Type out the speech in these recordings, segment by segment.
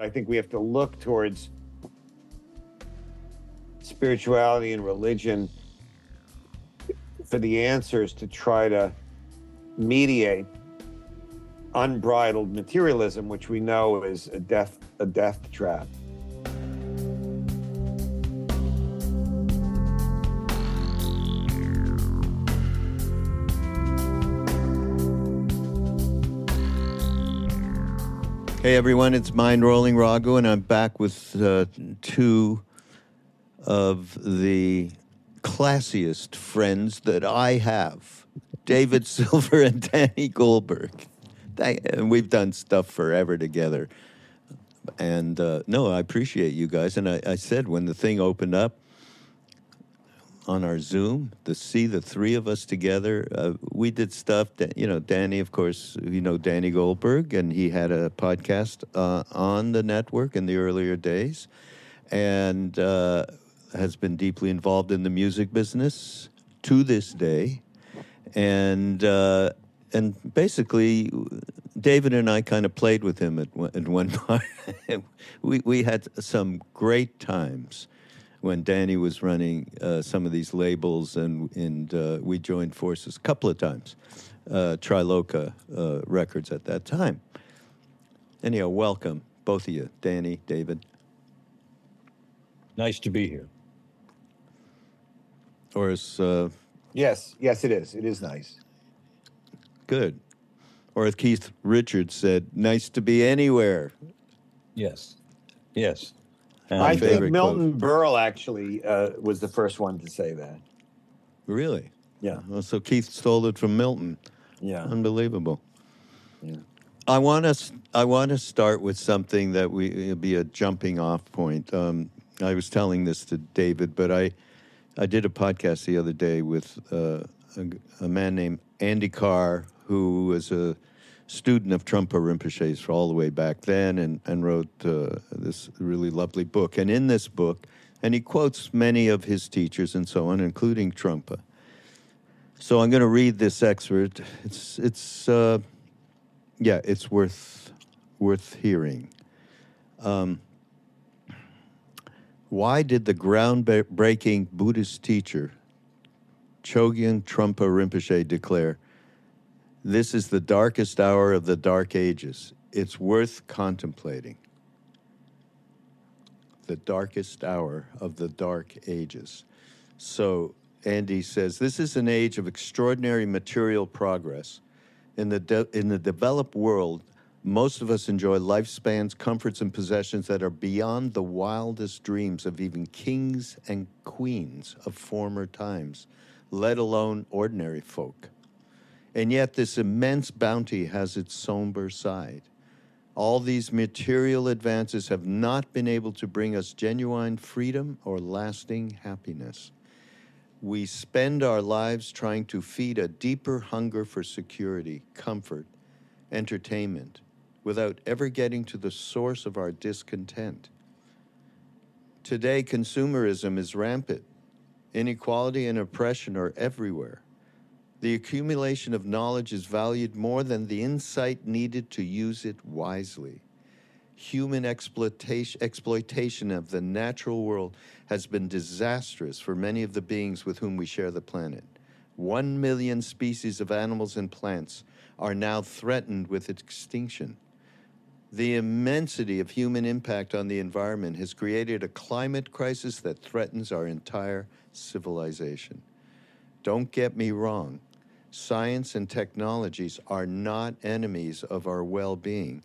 I think we have to look towards spirituality and religion for the answers to try to mediate unbridled materialism, which we know is a death a death trap. Hey everyone, it's Mindrolling Raghu, and I'm back with uh, two of the classiest friends that I have David Silver and Danny Goldberg. They, and we've done stuff forever together. And uh, no, I appreciate you guys. And I, I said when the thing opened up, on our Zoom to see the three of us together. Uh, we did stuff that, you know, Danny, of course, you know Danny Goldberg, and he had a podcast uh, on the network in the earlier days and uh, has been deeply involved in the music business to this day. And, uh, and basically, David and I kind of played with him at one, at one point. we, we had some great times when Danny was running uh, some of these labels, and and uh, we joined forces a couple of times, uh, Triloka uh, Records at that time. Anyhow, welcome both of you, Danny, David. Nice to be here. Or as uh, yes, yes, it is. It is nice. Good. Or as Keith Richards said, "Nice to be anywhere." Yes, yes. I think Milton quote. Berle actually uh, was the first one to say that. Really? Yeah. Well, so Keith stole it from Milton. Yeah. Unbelievable. Yeah. I want to. I want to start with something that we be a jumping off point. Um, I was telling this to David, but I, I did a podcast the other day with uh, a, a man named Andy Carr, who was a student of Trungpa Rinpoche's all the way back then and, and wrote uh, this really lovely book. And in this book, and he quotes many of his teachers and so on, including Trungpa. So I'm going to read this excerpt. It's, it's uh, yeah, it's worth, worth hearing. Um, why did the groundbreaking Buddhist teacher Chogyam Trungpa Rinpoche declare, this is the darkest hour of the dark ages. It's worth contemplating. The darkest hour of the dark ages. So, Andy says this is an age of extraordinary material progress. In the, de- in the developed world, most of us enjoy lifespans, comforts, and possessions that are beyond the wildest dreams of even kings and queens of former times, let alone ordinary folk. And yet, this immense bounty has its somber side. All these material advances have not been able to bring us genuine freedom or lasting happiness. We spend our lives trying to feed a deeper hunger for security, comfort, entertainment, without ever getting to the source of our discontent. Today, consumerism is rampant. Inequality and oppression are everywhere. The accumulation of knowledge is valued more than the insight needed to use it wisely. Human exploitation, exploitation of the natural world has been disastrous for many of the beings with whom we share the planet. One million species of animals and plants are now threatened with extinction. The immensity of human impact on the environment has created a climate crisis that threatens our entire civilization. Don't get me wrong, Science and technologies are not enemies of our well being.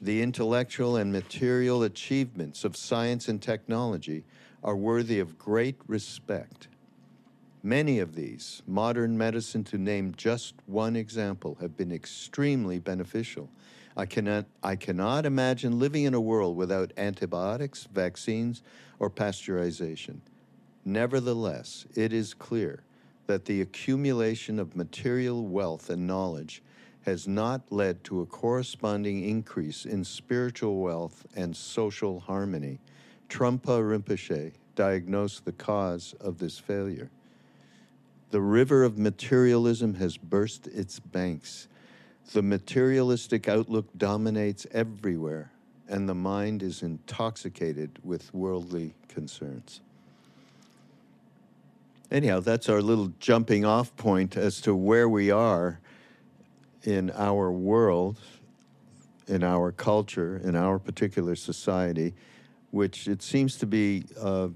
The intellectual and material achievements of science and technology are worthy of great respect. Many of these, modern medicine to name just one example, have been extremely beneficial. I cannot, I cannot imagine living in a world without antibiotics, vaccines, or pasteurization. Nevertheless, it is clear that the accumulation of material wealth and knowledge has not led to a corresponding increase in spiritual wealth and social harmony. Trungpa Rinpoche diagnosed the cause of this failure. The river of materialism has burst its banks. The materialistic outlook dominates everywhere. and the mind is intoxicated with worldly concerns. Anyhow, that's our little jumping off point as to where we are in our world, in our culture, in our particular society, which it seems to be. Uh,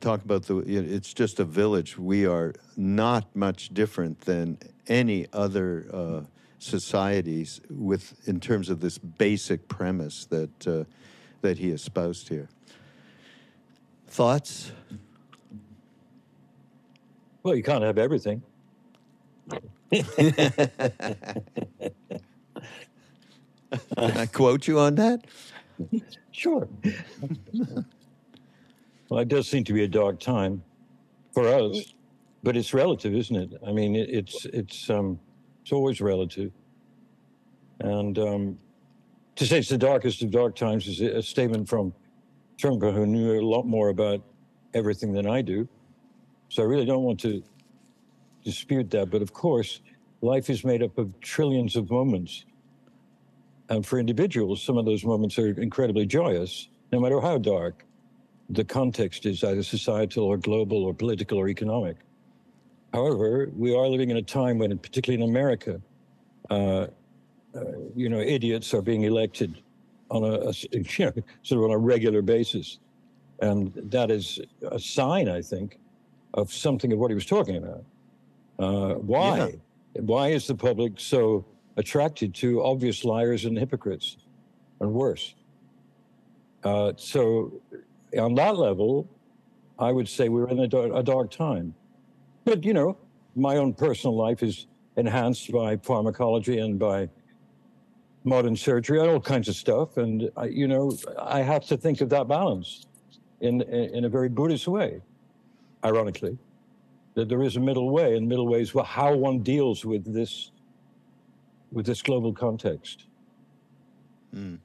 talk about the it's just a village we are not much different than any other uh, societies with in terms of this basic premise that uh, that he espoused here thoughts well you can't have everything Can I quote you on that? Sure. well, it does seem to be a dark time for us, but it's relative, isn't it? I mean, it, it's it's um, it's always relative, and um, to say it's the darkest of dark times is a statement from Trungpa, who knew a lot more about everything than I do. So I really don't want to dispute that. But of course, life is made up of trillions of moments. And for individuals, some of those moments are incredibly joyous, no matter how dark the context is, either societal or global or political or economic. However, we are living in a time when, particularly in America, uh, uh, you know, idiots are being elected on a, a you know, sort of on a regular basis, and that is a sign, I think, of something of what he was talking about. Uh, why? Yeah. Why is the public so attracted to obvious liars and hypocrites, and worse? Uh, so, on that level, I would say we're in a dark, a dark time. But you know, my own personal life is enhanced by pharmacology and by modern surgery and all kinds of stuff. And I, you know, I have to think of that balance in in a very Buddhist way, ironically that there is a middle way, and middle way is well, how one deals with this with this global context. Mm.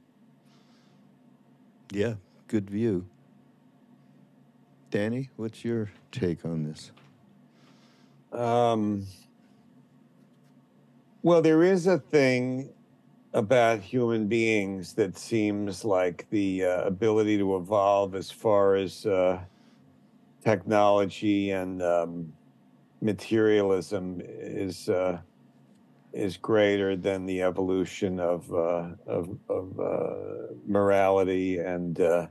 Yeah, good view. Danny, what's your take on this? Um, well, there is a thing about human beings that seems like the uh, ability to evolve as far as uh, technology and um, materialism is uh, is greater than the evolution of uh, of, of uh, morality and uh,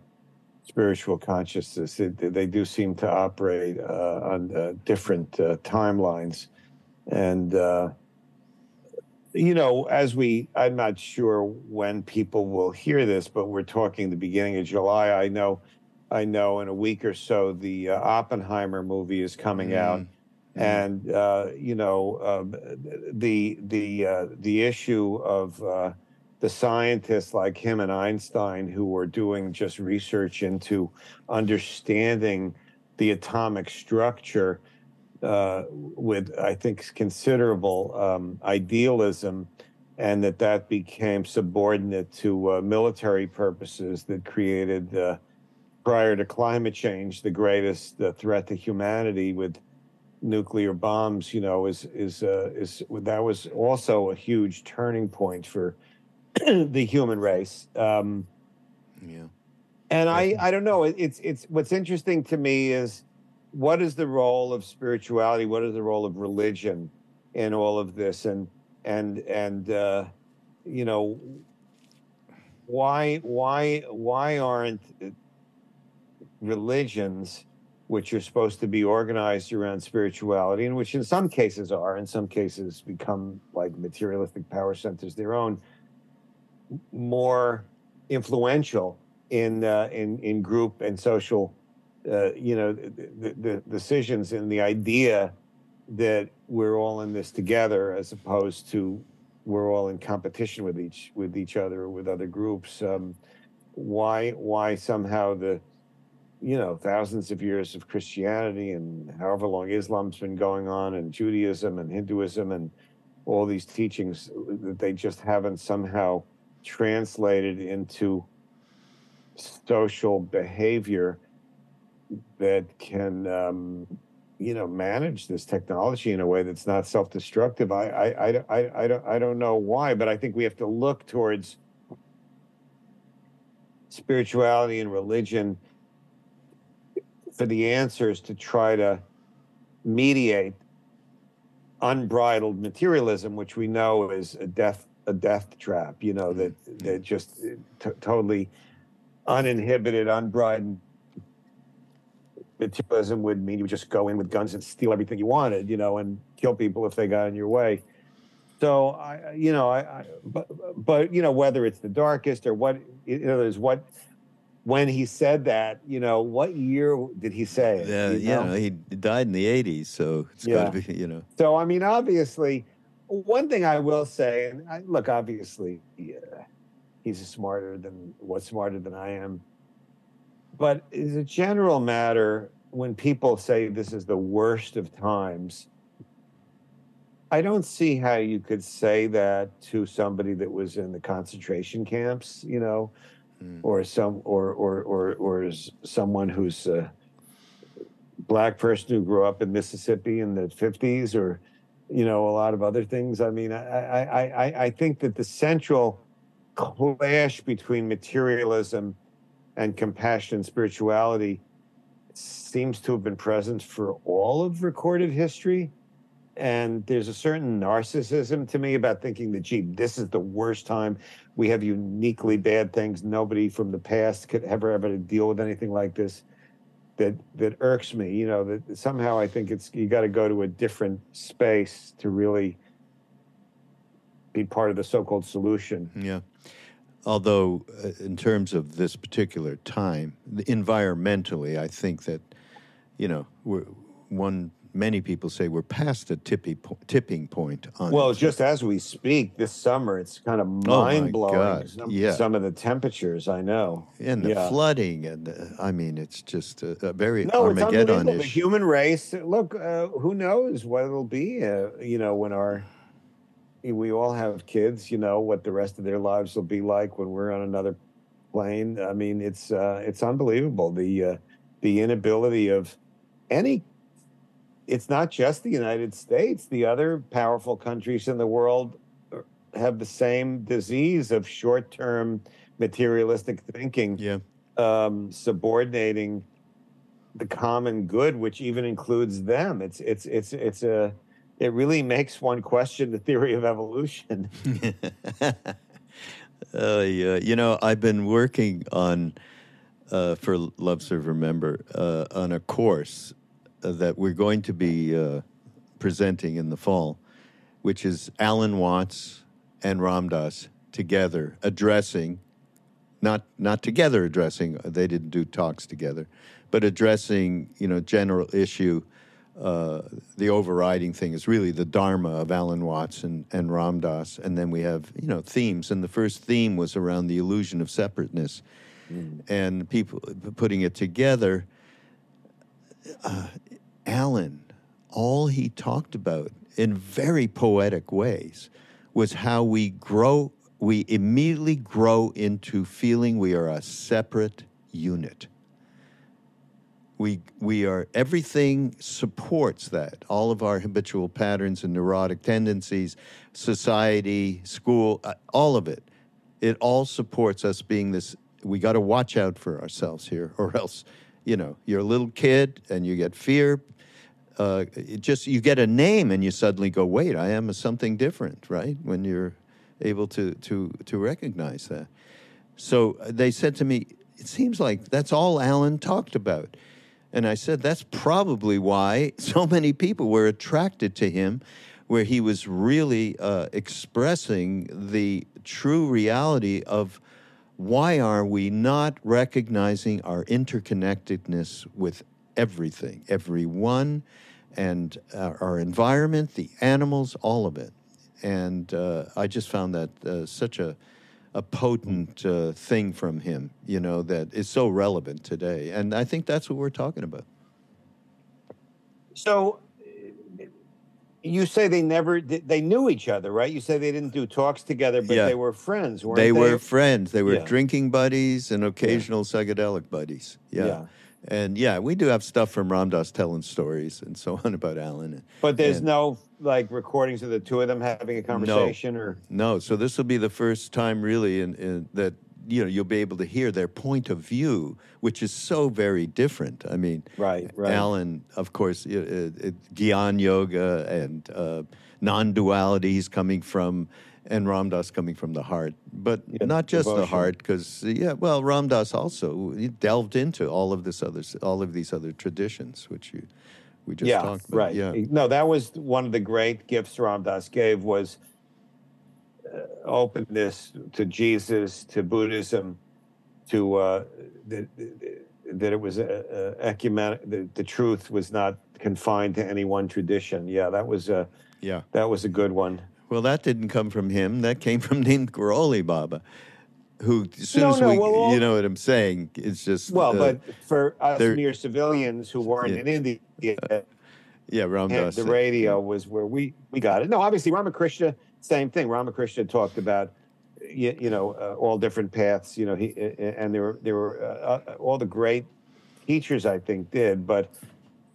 spiritual consciousness. It, they do seem to operate uh, on uh, different timelines, and you know, as we, I'm not sure when people will hear this, but we're talking the beginning of July. I know. I know in a week or so the Oppenheimer movie is coming mm. out, Mm-hmm. and uh, you know um, the the uh, the issue of uh, the scientists like him and Einstein who were doing just research into understanding the atomic structure uh, with I think considerable um, idealism, and that that became subordinate to uh, military purposes that created uh, prior to climate change the greatest threat to humanity with nuclear bombs, you know, is is uh, is that was also a huge turning point for the human race. Um, yeah, and I I don't know. It's it's what's interesting to me is what is the role of spirituality? What is the role of religion in all of this? And and and uh, you know why why why aren't religions which are supposed to be organized around spirituality, and which in some cases are, in some cases become like materialistic power centers, their own more influential in uh, in in group and social, uh, you know, the, the decisions and the idea that we're all in this together, as opposed to we're all in competition with each with each other or with other groups. Um, why why somehow the you know, thousands of years of Christianity and however long Islam's been going on, and Judaism and Hinduism and all these teachings that they just haven't somehow translated into social behavior that can, um, you know, manage this technology in a way that's not self-destructive. I, I, I, I, I, don't, I don't know why, but I think we have to look towards spirituality and religion for the answers to try to mediate unbridled materialism, which we know is a death a death trap. You know that that just t- totally uninhibited, unbridled materialism would mean you would just go in with guns and steal everything you wanted, you know, and kill people if they got in your way. So I, you know, I, I but but you know whether it's the darkest or what, you know, there's what when he said that, you know, what year did he say it? Yeah, you know, he died in the 80s, so it's Yeah. got to be, you know. So I mean, obviously, one thing I will say, and I, look, obviously, yeah, he's smarter than what's smarter than I am. But as a general matter, when people say this is the worst of times, I don't see how you could say that to somebody that was in the concentration camps, you know, Mm. or some or or or or is someone who's a black person who grew up in Mississippi in the 50s or you know a lot of other things i mean i i i, I think that the central clash between materialism and compassion and spirituality seems to have been present for all of recorded history and there's a certain narcissism to me about thinking that gee this is the worst time we have uniquely bad things nobody from the past could ever ever deal with anything like this that that irks me you know that somehow i think it's you got to go to a different space to really be part of the so-called solution Yeah. Although, uh, in terms of this particular time, environmentally, I think that, you know, one. Many people say we're past a tippy po- tipping point on. well it. just as we speak this summer it's kind of Oh, mind-blowing God, some, yeah. some of the temperatures i know and the yeah. flooding, and the, I mean, it's just a, a very no unbelievable the human race look uh, who knows what it'll be uh, you know when our we all have kids you know what the rest of their lives will be like when we're on another plane i mean it's uh, it's unbelievable the uh, the inability of any it's not just the united states the other powerful countries in the world have the same disease of short-term materialistic thinking Yeah. um, subordinating the common good, which even includes them. It's it's it's it's a it really makes one question the theory of evolution. Uh, yeah, you know, I've been working on uh, for Love Serve Remember uh, on a course that we're going to be uh, presenting in the fall, which is Alan Watts and Ram Dass together addressing, not not together addressing. They didn't do talks together, but addressing you know general issue. Uh, the overriding thing is really the dharma of Alan Watts and, and Ram Dass, and then we have you know themes. And the first theme was around the illusion of separateness, and people putting it together. Uh, Alan, all he talked about in very poetic ways was how we grow, we immediately grow into feeling we are a separate unit. We, we are, everything supports that. All of our habitual patterns and neurotic tendencies, society, school, uh, all of it. It all supports us being this. We got to watch out for ourselves here, or else, you know, you're a little kid and you get fear. Uh, it just you get a name and you suddenly go, wait, I am something different, right? When you're able to to to recognize that. So uh, they said to me, it seems like that's all Alan talked about. And I said, that's probably why so many people were attracted to him, where he was really uh, expressing the true reality of why are we not recognizing our interconnectedness with everything, everyone, and our, our environment, the animals, all of it. And uh, I just found that uh, such a a potent uh, thing from him, you know, that is so relevant today. And I think that's what we're talking about. so you say they never they knew each other, right? You say they didn't do talks together, but Yeah. they were friends, weren't They they? were friends. They were Yeah. drinking buddies and occasional psychedelic buddies. Yeah. Yeah. And yeah, we do have stuff from Ram Dass telling stories and so on about Alan. But there's And- no like recordings of the two of them having a conversation or No, so this will be the first time really in, in, that you know you'll be able to hear their point of view, which is so very different. I mean, Right, right. Alan, of course, uh, uh, Gyan Yoga and uh, non-duality he's coming from, and Ram Dass coming from the heart, but Yeah, not just the heart, because yeah, well, Ram Dass also delved into all of this other, all of these other traditions, which you we just yeah, talked about. right. Yeah, No, that was one of the great gifts Ram Dass gave was openness to Jesus, to Buddhism, to uh, that that it was a, a ecumenic. The, the truth was not confined to any one tradition. Yeah, that was a yeah. that was a good one. Well, that didn't come from him. That came from Neem Karoli Baba, who, as soon No, as no, we, well, you know what I'm saying, it's just. Well, uh, but for us mere civilians who weren't Yeah. in India, yeah, Ram Dass. the radio was where we we got it. No, obviously Ramakrishna, same thing. Ramakrishna talked about you, you know uh, all different paths. You know, he and there were there were uh, uh, all the great teachers I think did, but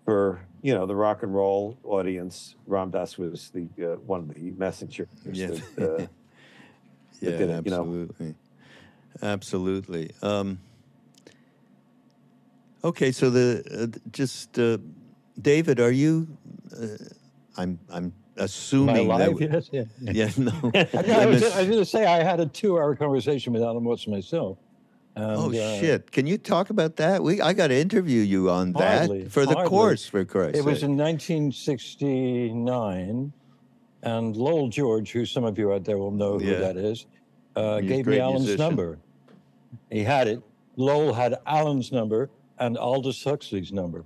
for you know the rock and roll audience, Ram Dass was the uh, one of the messengers. Yeah. that, uh, yeah, did it, you know. absolutely. Absolutely. Um, okay, so the uh, just uh, David, are you? Uh, I'm I'm Assuming that. yet? Yeah. Yeah, no. I, I was, I was going to say I had a two-hour conversation with Alan Watts myself. And, oh uh, shit! Can you talk about that? We I got to interview you on that for the hardly. course. For Christ's It was in 1969, and Lowell George, who some of you out there will know who Yeah. that is, uh, gave me Alan's musician. number. He had it. Lowell had Alan's number and Aldous Huxley's number.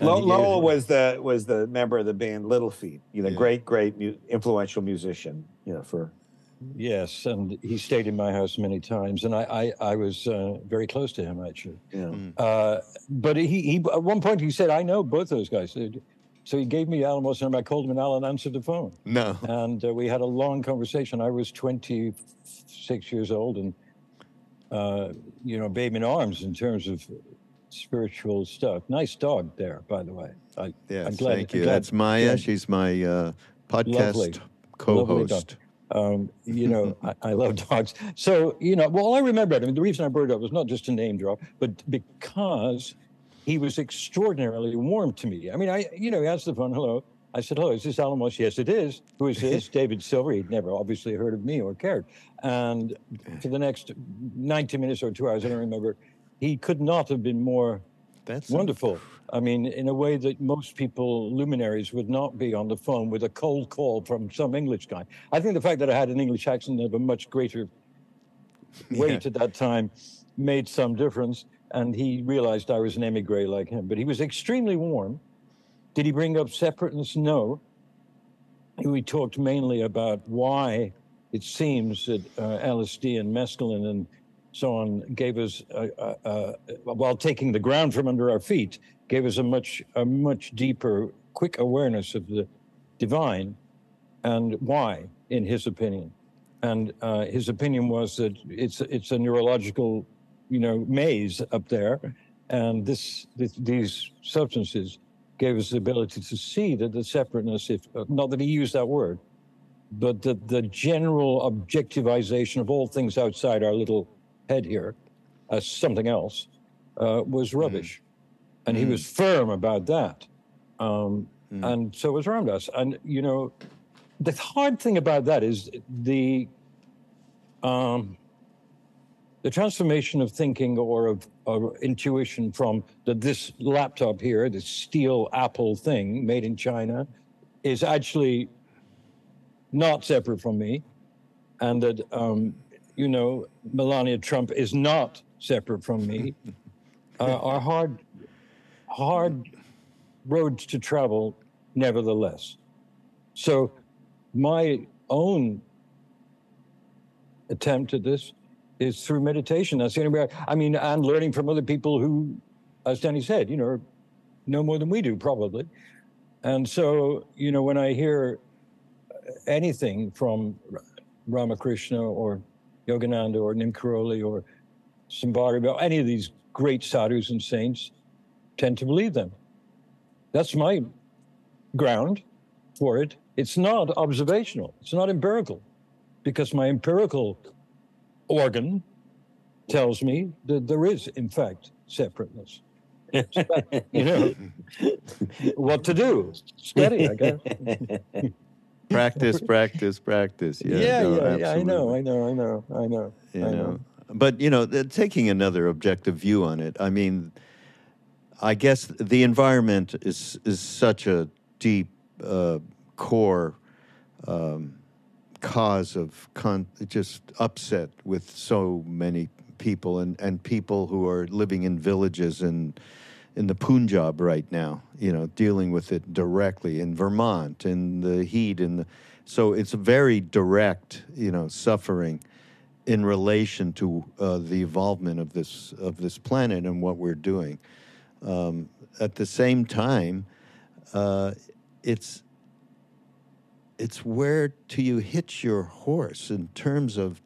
And Lo- he gave Lowell was the was the member of the band Little Feat. You know, Yeah. great great mu- influential musician. You know, for Yes, and he stayed in my house many times, and I I, I was uh, very close to him actually. you know. Mm. Uh, but he, he at one point he said, "I know both those guys." So he gave me Alan Watts' number. I called him, and Alan answered the phone, no. and uh, we had a long conversation. I was 26 years old, and uh, you know, babe in arms in terms of spiritual stuff. Nice dog there, by the way. I, Yes, I'm glad- thank you. glad- That's Maya. glad- She's my uh, Lovely. podcast co-host. Um, you know, I, I love dogs. So, you know, well, I remember, it. I mean, the reason I brought it up was not just a name drop, but because he was extraordinarily warm to me. I mean, I, you know, he answered the phone, hello. I said, hello, is this Watts? Yes, it is. Who is this? David Silver. He'd never obviously heard of me or cared. And for the next 90 minutes or two hours, I don't remember, he could not have been more That's wonderful. I mean, in a way that most people, luminaries, would not be on the phone with a cold call from some English guy. I think the fact that I had an English accent of a much greater weight at that time made some difference. And he realized I was an emigre like him. But he was extremely warm. Did he bring up separateness? No. We talked mainly about why it seems that uh, LSD and mescaline and so on gave us, uh, uh, uh, while taking the ground from under our feet, gave us a much, a much deeper, quick awareness of the divine and why, in his opinion. And uh, his opinion was that it's it's a neurological, you know, maze up there, and this, this these substances gave us the ability to see that the separateness, if uh, not that he used that word, but the the general objectivization of all things outside our little head here as something else uh, was rubbish, and he was firm about that. Um, And so it was Ram Dass. And you know, the hard thing about that is the um, the transformation of thinking or of, of intuition from that this laptop here, this steel Apple thing made in China, is actually not separate from me, and that um, you know Melania Trump is not separate from me, uh, are hard hard roads to travel, nevertheless. So, my own attempt at this is through meditation. That's the only way. I, I mean, and learning from other people who, as Danny said, you know, know more than we do probably. And so, you know, when I hear anything from Ramakrishna or Yogananda or Neem Karoli or Sambhari, any of these great sadhus and saints, tend to believe them. That's my ground for it. It's not observational. It's not empirical, because my empirical organ tells me that there is, in fact, separateness. you know what to do. Study, I guess. practice, practice, practice. Yeah, Yeah, no, yeah, yeah. I know. I know, I know, I know. you I know. know. But you know, taking another objective view on it, I mean, I guess the environment is is such a deep uh, core um, cause of con- just upset with so many people and, and people who are living in villages and in the Punjab right now, you know, dealing with it directly in Vermont in the heat and the, so it's very direct, you know, suffering in relation to uh, the involvement of this of this planet and what we're doing. Um, at the same time, uh, it's it's where do you hitch your horse in terms of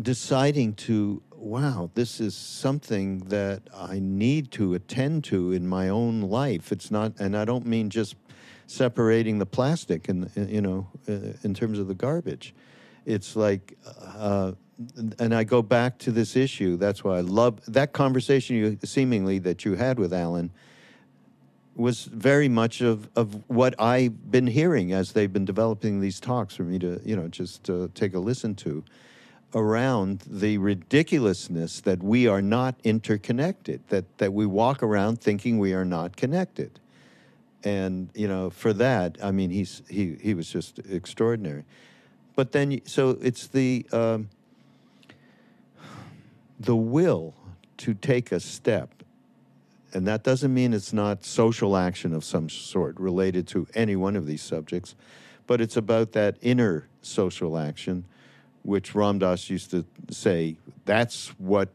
deciding to wow this is something that i need to attend to in my own life. It's not and i don't mean just separating the plastic and you know uh, in terms of the garbage. It's like uh, and i go back to this issue. That's why i love that conversation you seemingly that you had with alan was very much of, of what I've been hearing as they've been developing these talks for me to, you know, just uh, take a listen to around the ridiculousness that we are not interconnected, that, that we walk around thinking we are not connected. And, you know, for that, I mean, he's, he, he was just extraordinary. But then, so it's the, um, the will to take a step and that doesn't mean it's not social action of some sort related to any one of these subjects, but it's about that inner social action, which Ram Dass used to say that's what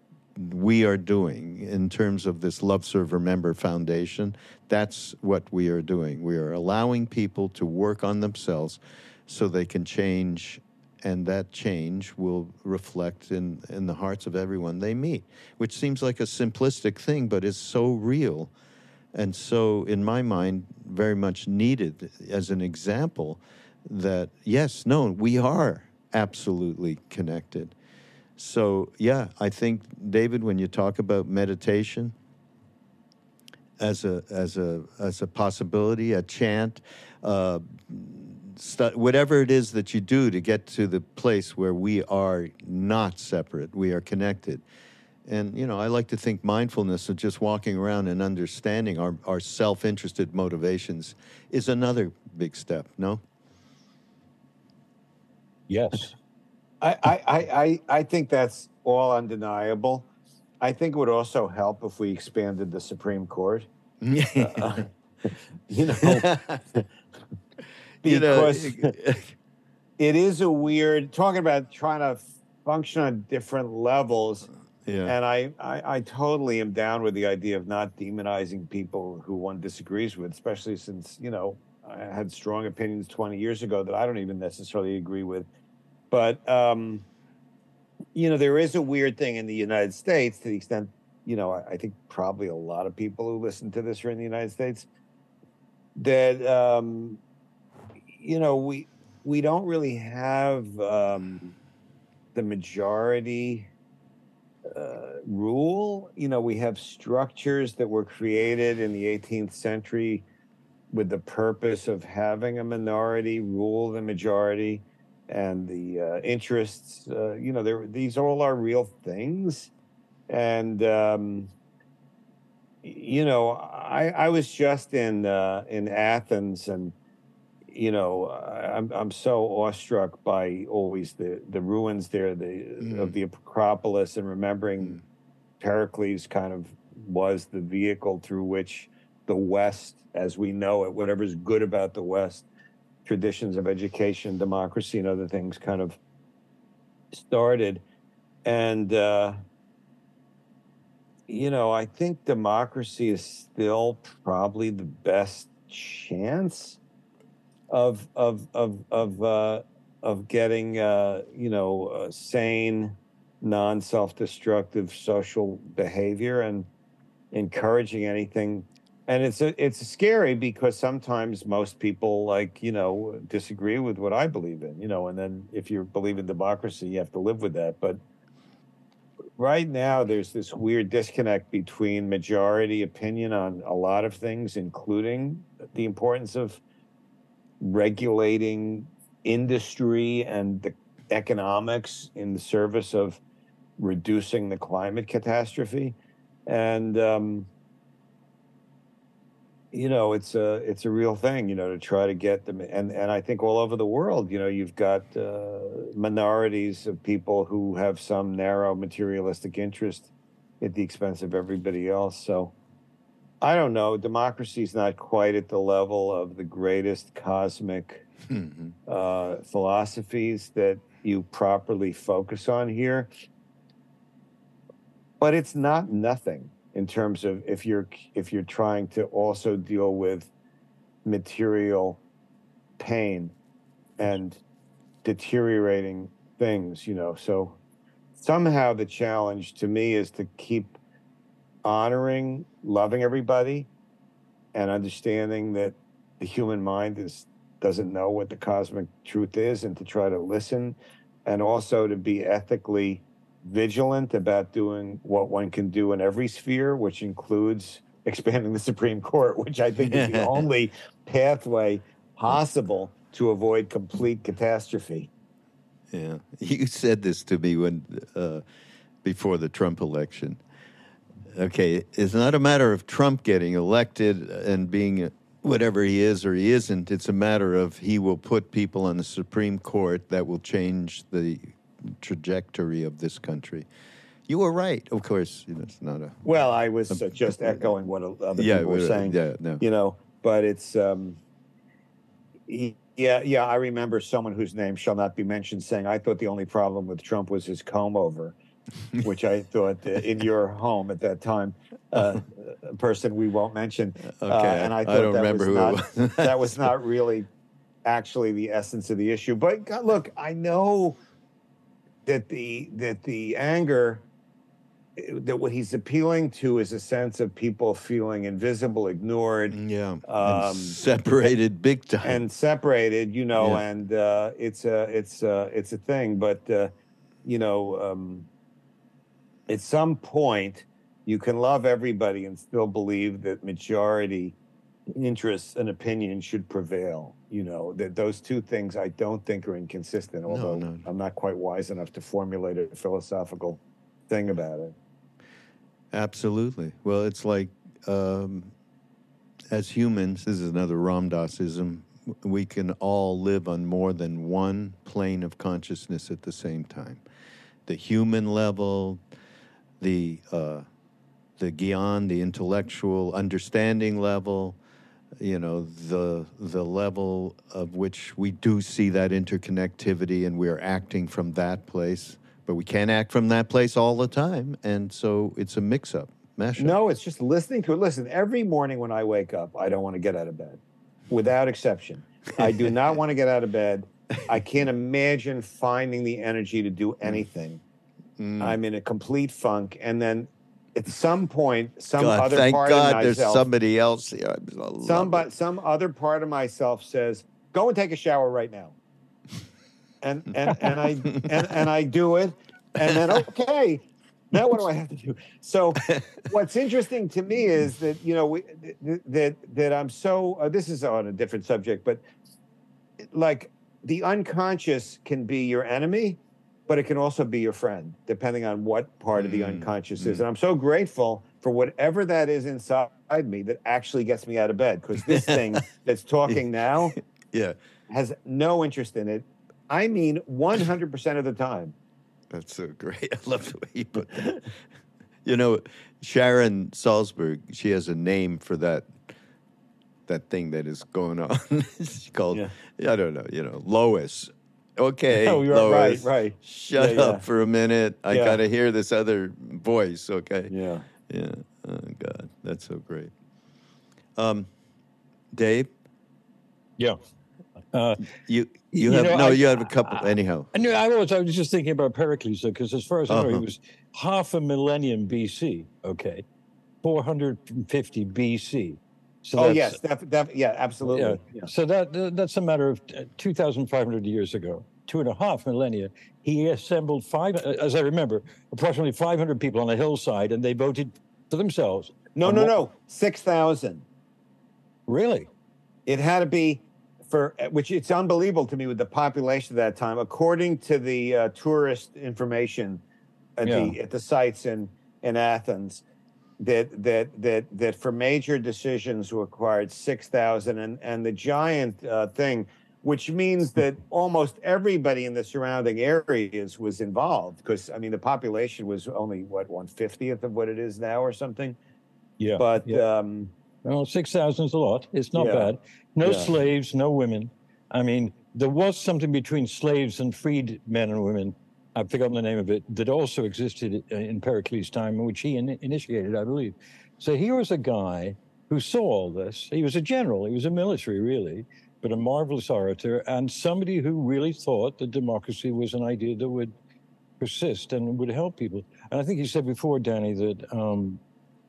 we are doing in terms of this Love Serve Remember Foundation. That's what we are doing. We are allowing people to work on themselves so they can change and that change will reflect in, in the hearts of everyone they meet, which seems like a simplistic thing, but is so real and so, in my mind, very much needed as an example that, yes, no, we are absolutely connected. So, yeah, I think, David, when you talk about meditation, as a as a as a possibility, a chant, uh, stu- whatever it is that you do to get to the place where we are not separate, we are connected. And you know, I like to think mindfulness of just walking around and understanding our, our self-interested motivations is another big step. No, Yes. I, I, I, I think that's all undeniable. I think it would also help if we expanded the Supreme Court. Uh, you know, You know, because it is a weird talking about trying to function on different levels. yeah, And I, I, I totally am down with the idea of not demonizing people who one disagrees with, especially since, you know, I had strong opinions 20 years ago that I don't even necessarily agree with. But, um, you know, there is a weird thing in the United States to the extent, you know, I, I think probably a lot of people who listen to this are in the United States that, um, you know, we, we don't really have um, the majority uh, rule. You know, we have structures that were created in the 18th century with the purpose of having a minority rule the majority and the uh, interests. Uh, you know, these all are real things, and um, you know, I I was just in uh, in Athens and. You know, I'm I'm so awestruck by always the the ruins there, the Mm. of the Acropolis, and remembering Pericles kind of was the vehicle through which the West, as we know it, whatever's good about the West, traditions of education, democracy, and other things kind of started. And, uh, you know, I think democracy is still probably the best chance of of of of uh, of getting uh, you know sane, non self destructive social behavior and encouraging anything. And it's a, it's scary because sometimes most people like you know disagree with what I believe in you know and then if you believe in democracy you have to live with that but right now there's this weird disconnect between majority opinion on a lot of things, including the importance of regulating industry and the economics in the service of reducing the climate catastrophe. And um, you know, it's a it's a real thing, you know, to try to get them. And and I think all over the world, you know, you've got uh, minorities of people who have some narrow materialistic interest at the expense of everybody else. So I don't know. Democracy's not quite at the level of the greatest cosmic Mhm. uh, philosophies that you properly focus on here. But it's not nothing in terms of if you're if you're trying to also deal with material pain and deteriorating things, you know. So somehow the challenge to me is to keep honoring, loving everybody and understanding that the human mind is doesn't know what the cosmic truth is and to try to listen and also to be ethically vigilant about doing what one can do in every sphere which includes expanding the supreme court which i think is the only pathway possible to avoid complete catastrophe Yeah, you said this to me when uh, before the Trump election. Okay, it's not a matter of Trump getting elected and being whatever he is or he isn't. It's a matter of he will put people on the Supreme Court that will change the trajectory of this country. You were right, of course. You know, it's not a well i was uh, just echoing what other yeah, people were we- saying yeah, no, you know but it's um y- yeah yeah i remember someone whose name shall not be mentioned saying i thought the only problem with trump was his comb over which i thought uh, in your home at that time uh, a person we won't mention okay. uh, and I thought don't that remember was who not- it was. that was not really actually the essence of the issue. But God, look, I know that the that the anger that what he's appealing to is a sense of people feeling invisible, ignored, yeah, and Um, separated big time. and separated. You know, Yeah. and uh, it's a it's a it's a thing. But uh, you know, um, at some point, you can love everybody and still believe that majority interests and opinions should prevail. You know, that those two things I don't think are inconsistent, although no. I'm not quite wise enough to formulate a philosophical thing about it. Absolutely. Well, it's like um, as humans, this is another Ramdasism. We can all live on more than one plane of consciousness at the same time. The human level, the uh, the gyan, the intellectual understanding level, you know, the the level of which we do see that interconnectivity, and we're acting from that place. But we can't act from that place all the time, and so it's a mix-up, mashup. No, it's just listening to it. Listen, every morning when I wake up, I don't want to get out of bed, without exception. I do not want to get out of bed. I can't imagine finding the energy to do anything. Mm. I'm in a complete funk, and then at some point, some God, other thank part God of there's myself, somebody else here. Some but some other part of myself says, "Go and take a shower right now," and and and I and, and I do it, and then okay, now what do I have to do? So, what's interesting to me is that you know we, that that I'm so. Uh, this is on a different subject, but like the unconscious can be your enemy, but it can also be your friend, depending on what part of the Mm, unconscious is. And I'm so grateful for whatever that is inside me that actually gets me out of bed because this thing that's talking now yeah, has no interest in it. I mean, 100% of the time. that's so great. I love the way you put that. you know, Sharon Salzberg, she has a name for that that thing that is going on. She's called, Yeah. I don't know, you know, Lois. Okay, Oh, you're Lois, right. Shut Yeah, up yeah. for a minute. I Yeah. got to hear this other voice. Okay. Yeah. Yeah. Oh God, that's so great. Um, Dave, Yeah. Uh, you you, You have know, no, I- you have a couple. anyhow, I knew I was. I was just thinking about Pericles because, as far as I know, Uh-huh. he was half a millennium BC. Okay, 450 BC. So Oh, yes. Def, def, yeah, absolutely. Yeah. So that that- that's a matter of uh, 2,500 years ago. two and a half millennia, he assembled five, uh, as I remember, approximately 500 people on a hillside, and they voted for themselves. No, And no, what- no. 6,000. Really? It had to be for which it's unbelievable to me with the population at that time. According to the uh, tourist information at the at the sites in in Athens, that that that that for major decisions required six thousand, and and the giant uh, thing, which means that almost everybody in the surrounding areas was involved. Because I mean, the population was only what one fiftieth of what it is now, or something. Yeah. But yeah. um, Well, 6,000 is a lot. It's not Yeah. bad. No Yeah. slaves, no women. I mean, there was something between slaves and freed men and women. I've forgotten the name of it, that also existed uh, in Pericles' time, which he in- initiated, I believe. So here was a guy who saw all this. He was a general, he was a military, really, but a marvelous orator, and somebody who really thought that democracy was an idea that would persist and would help people. And I think you said before, Danny, that um,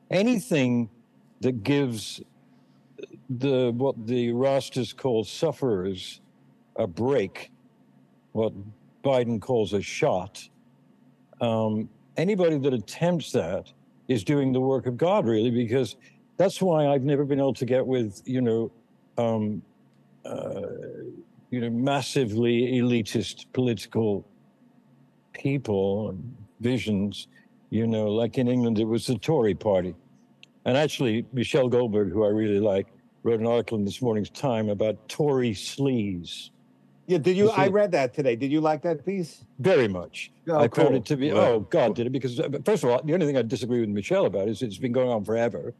anything that gives the what the Rastas call sufferers a break, what Biden calls a shot. Um, anybody that attempts that is doing the work of God, really, because that's why I've never been able to get with you know, um, uh, you know, massively elitist political people and visions. You know, like in England, it was the Tory party. And actually, Michelle Goldberg, who I really like, wrote an article in this morning's Time about Tory sleaze. Yeah, did you? I read that today. Did you like that piece? Very much. Oh, I cool. found it to be, oh, God, did it? Because, uh, first of all, the only thing I disagree with Michelle about is it's been going on forever.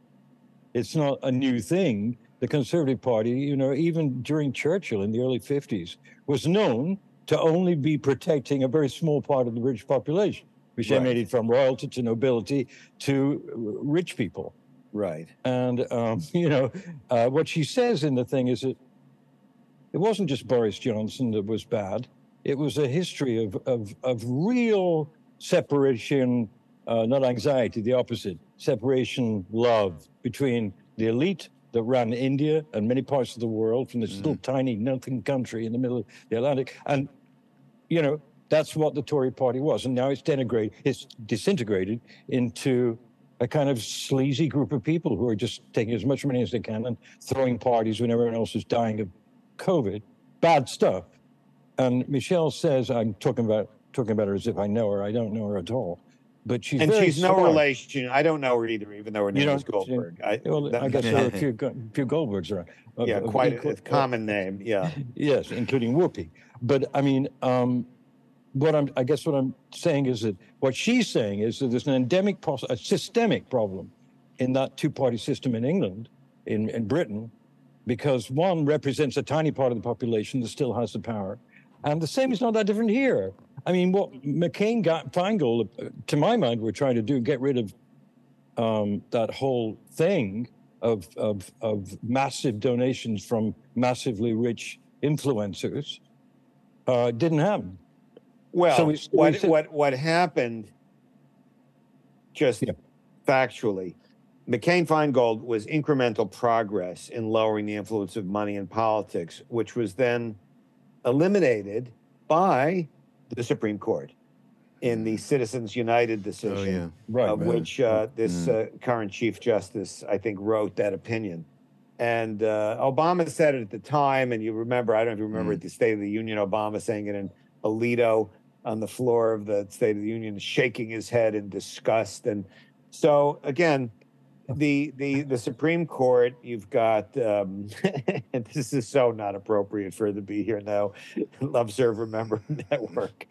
It's not a new thing. The Conservative Party, you know, even during Churchill in the early 50s, was known to only be protecting a very small part of the British population, which Right. emanated from royalty to nobility to uh, rich people. Right. And um, you know, uh, what she says in the thing is that it wasn't just Boris Johnson that was bad. It was a history of of, of real separation, uh, not anxiety, the opposite, separation, love between the elite that ran India and many parts of the world from this little tiny nothing country in the middle of the Atlantic, and you know that's what the Tory Party was, and now it's denigrated, it's disintegrated into a kind of sleazy group of people who are just taking as much money as they can and throwing parties when everyone else is dying of COVID. Bad stuff. And Michelle says, I'm talking about talking about her as if I know her. I don't know her at all. But she's and she's no relation. I don't know her either, even though her name is Goldberg. I, Well, that- I guess there are a few, few Goldbergs around. yeah, of quite equal- a common name. Yeah. Yes, including Whoopi. But I mean, um, what I'm, I guess what I'm saying is that what she's saying is that there's an endemic, a systemic problem in that two-party system in England, in, in Britain, because one represents a tiny part of the population that still has the power, and the same is not that different here. I mean, what McCain got Feingold, to my mind, we're trying to do get rid of um, that whole thing of, of of massive donations from massively rich influencers. Uh, didn't happen. Well, So we- so we what said- what what happened? Just Yeah. factually, McCain Feingold was incremental progress in lowering the influence of money in politics, which was then eliminated by the Supreme Court in the Citizens United decision. Oh yeah. Right. of right. which uh, this uh, current Chief Justice, I think, wrote that opinion. And uh, Obama said it at the time, and you remember, I don't know if you remember Mm. at the State of the Union, Obama saying it in Alito on the floor of the State of the Union, shaking his head in disgust. And so, again, the the the Supreme Court, you've got, um, and this is so not appropriate for to be here now, Love Serve Remember Network.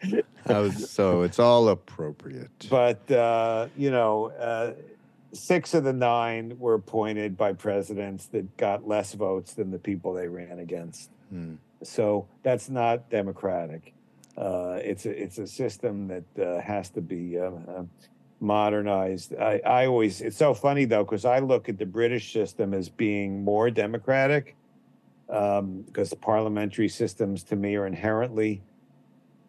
Oh, so it's all appropriate. but uh, you know, uh, six of the nine were appointed by presidents that got less votes than the people they ran against. Hmm. So that's not democratic. Uh, it's a it's a system that uh, has to be uh, uh, modernized. I, I always it's so funny though because I look at the British system as being more democratic um, because the parliamentary systems to me are inherently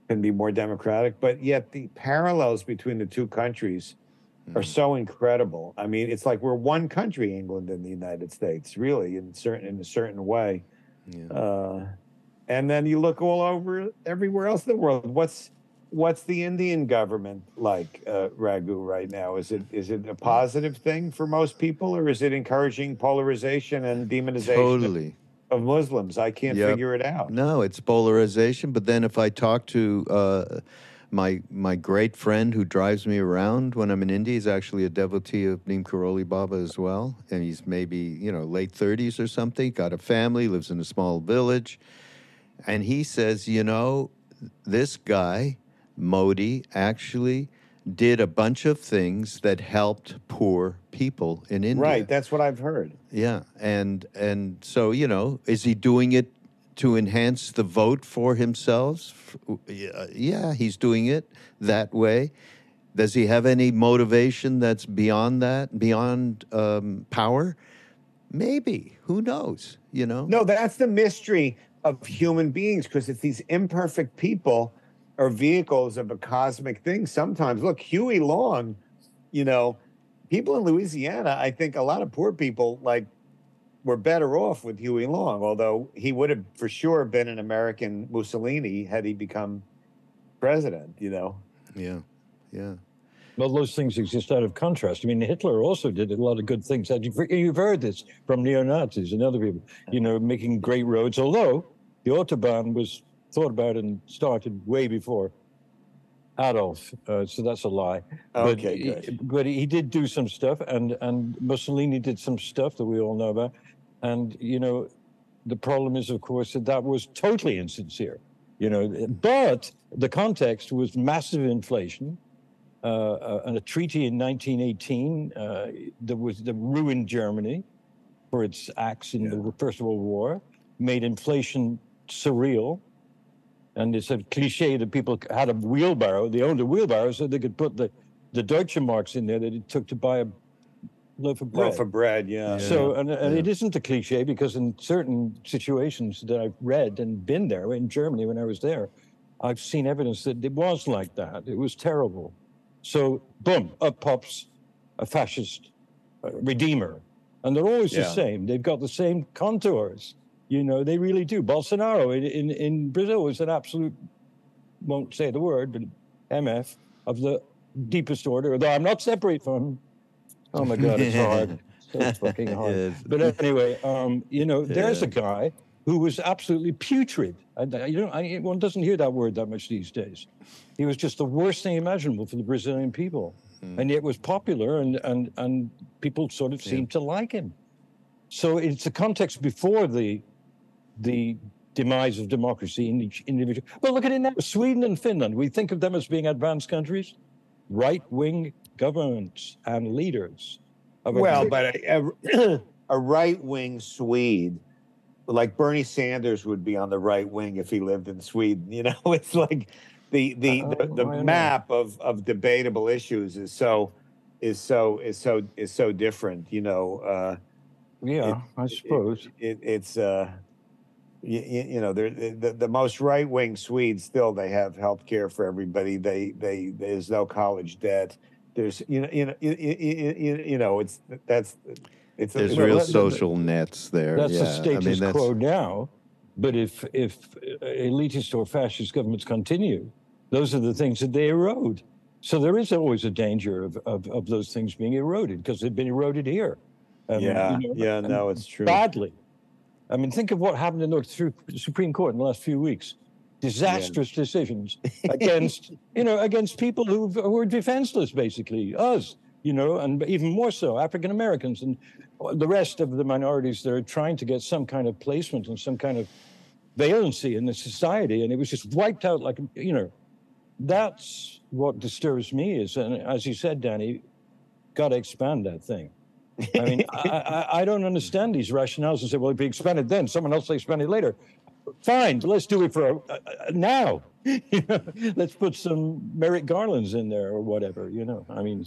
can be more democratic, but yet the parallels between the two countries are Mhm. so incredible. I mean, it's like we're one country, England and the United States, really, in certain in a certain way. Yeah. Uh, and then you look all over everywhere else in the world. What's what's the Indian government like, uh, Raghu, right now? Is it is it a positive thing for most people, or is it encouraging polarization and demonization Totally. of Muslims? I can't Yep. figure it out. No, it's polarization. But then if I talk to uh, my my great friend who drives me around when I'm in India, he's actually a devotee of Neem Karoli Baba as well, and he's maybe you know late 30s or something. Got a family, lives in a small village, and he says, you know, this guy Modi actually did a bunch of things that helped poor people in India. Right, that's what I've heard. Yeah, and and so you know, is he doing it to enhance the vote for himself? Yeah, he's doing it that way. Does he have any motivation that's beyond that, beyond um, power? Maybe. Who knows? You know. No, that's the mystery of human beings because it's these imperfect people are vehicles of a cosmic thing. Sometimes, look, Huey Long, you know, people in Louisiana, I think a lot of poor people like were better off with Huey Long, although he would have for sure been an American Mussolini had he become president, you know. Yeah. Yeah. Well, those things exist out of contrast. I mean, Hitler also did a lot of good things. You've you've heard this from neo Nazis and other people, you know, making great roads. Although the Autobahn was thought about and started way before Adolf, uh, so that's a lie. But Okay, he- good. But he did do some stuff, and and Mussolini did some stuff that we all know about. And you know, the problem is, of course, that that was totally insincere. You know, but the context was massive inflation uh, uh, and a treaty in 1918 uh, that was that ruined Germany for its acts in the First World War, made inflation surreal. And it's a cliche that people had a wheelbarrow. They owned a wheelbarrow so they could put the, the Deutsche marks in there that it took to buy a loaf of bread. Loaf of bread, yeah. So, and, and yeah. it isn't a cliche because in certain situations that I've read and been there in Germany when I was there, I've seen evidence that it was like that. It was terrible. So, boom, up pops a fascist uh, redeemer. And they're always the same. They've got the same contours. You know, they really do. Bolsonaro in, in, in Brazil is an absolute, won't say the word, but MF of the deepest order, although I'm not separate from him. Oh my God, it's hard. so fucking hard. But anyway, um, you know, there's a guy who was absolutely putrid. And you know, I, one doesn't hear that word that much these days. He was just the worst thing imaginable for the Brazilian people, and yet was popular, and and and people sort of seemed to like him. So it's a context before the the demise of democracy in each individual. Well, look at it now. Sweden and Finland. We think of them as being advanced countries, right wing governments and leaders. Of a Well, but a, a, a right wing Swede, like Bernie Sanders, would be on the right wing if he lived in Sweden. You know, it's like the the Oh, the, the know. map of of debatable issues is so is so is so is so different. You know, uh, yeah, I suppose. it, it's uh, you, you know, they're, the the most right wing Swedes still they have health care for everybody. They they there's no college debt. There's you know you know you, you, you, you know it's that's it's There's it's- real that- social nets there. That's yeah. the status I mean, that's, quo now. But if if uh, elitist or fascist governments continue, those are the things that they erode. So there is always a danger of, of, of those things being eroded because they've been eroded here. Um, yeah you know, yeah no it's true badly. I mean, think of what happened in the through Supreme Court in the last few weeks. Disastrous decisions against, you know, against people who who are defenseless, basically us, you know, and even more so African Americans and the rest of the minorities that are trying to get some kind of placement and some kind of valency in the society, and it was just wiped out like, you know, that's what disturbs me is, and as you said, Danny, got to expand that thing. I mean, I, I, I don't understand these rationales and say, well, if we expand it then, someone else will expand it later. Fine, let's do it for now. You know, let's put some Merrick Garlands in there or whatever. You know, I mean,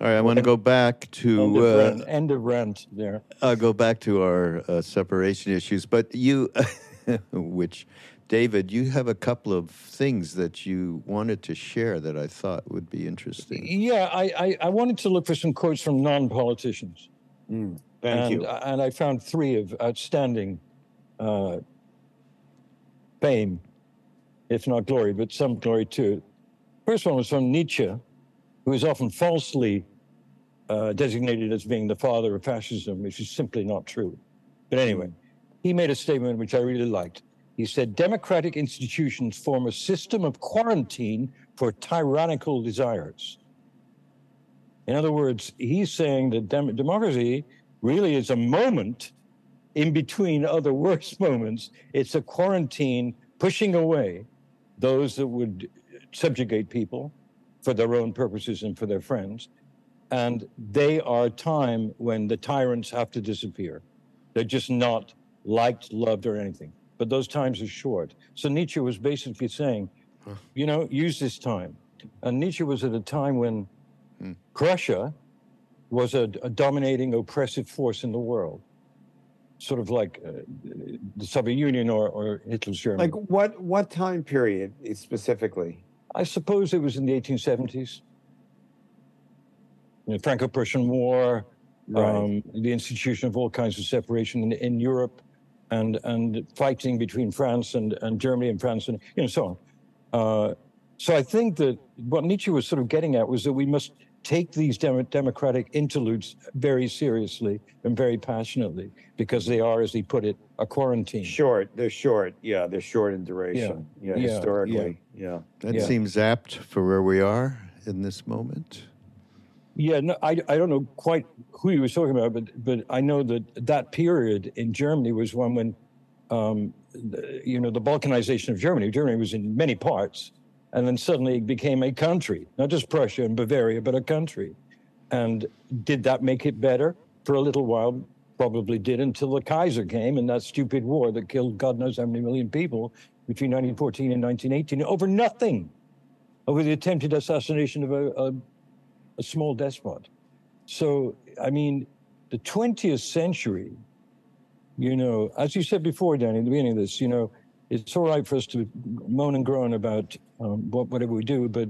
all right, I want to go back end to of, uh, rant, end of rent there. I'll go back to our uh, separation issues, but you, which, David, you have a couple of things that you wanted to share that I thought would be interesting. Yeah, I, I, I wanted to look for some quotes from non-politicians. Mm, and, you And I found three of outstanding uh, fame, if not glory, but some glory too. First one was from Nietzsche, who is often falsely uh, designated as being the father of fascism, which is simply not true. But anyway, he made a statement which I really liked. He said, Democratic institutions form a system of quarantine for tyrannical desires. In other words, he's saying that dem- democracy really is a moment in between other worse moments. It's a quarantine pushing away those that would subjugate people for their own purposes and for their friends. And they are a time when the tyrants have to disappear. They're just not liked, loved, or anything. But those times are short. So Nietzsche was basically saying, you know, use this time. And Nietzsche was at a time when Prussia was a, a dominating, oppressive force in the world, sort of like uh, the Soviet Union or, or Hitler's Germany. Like what what time period specifically? I suppose it was in the 1870s. You know, Franco-Prussian War, Right. um, the institution of all kinds of separation in, in Europe, and and fighting between France and, and Germany and France and you know so on. Uh, so I think that what Nietzsche was sort of getting at was that we must take these dem- democratic interludes very seriously and very passionately because they are, as he put it, a quarantine. Short. They're short. Yeah, they're short in duration. Yeah, Yeah, historically. Yeah. That Yeah. seems apt for where we are in this moment. Yeah, no, I, I don't know quite who he was talking about, but but I know that that period in Germany was one when, um, the, you know, the balkanization of Germany. Germany was in many parts, and then suddenly it became a country, not just Prussia and Bavaria, but a country. And did that make it better for a little while? Probably did until the Kaiser came and that stupid war that killed God knows how many million people between 1914 and 1918 over nothing, over the attempted assassination of a, a a small despot. So, I mean, the 20th century, you know, as you said before, Danny, at the beginning of this, you know, it's all right for us to moan and groan about um, what, whatever we do, but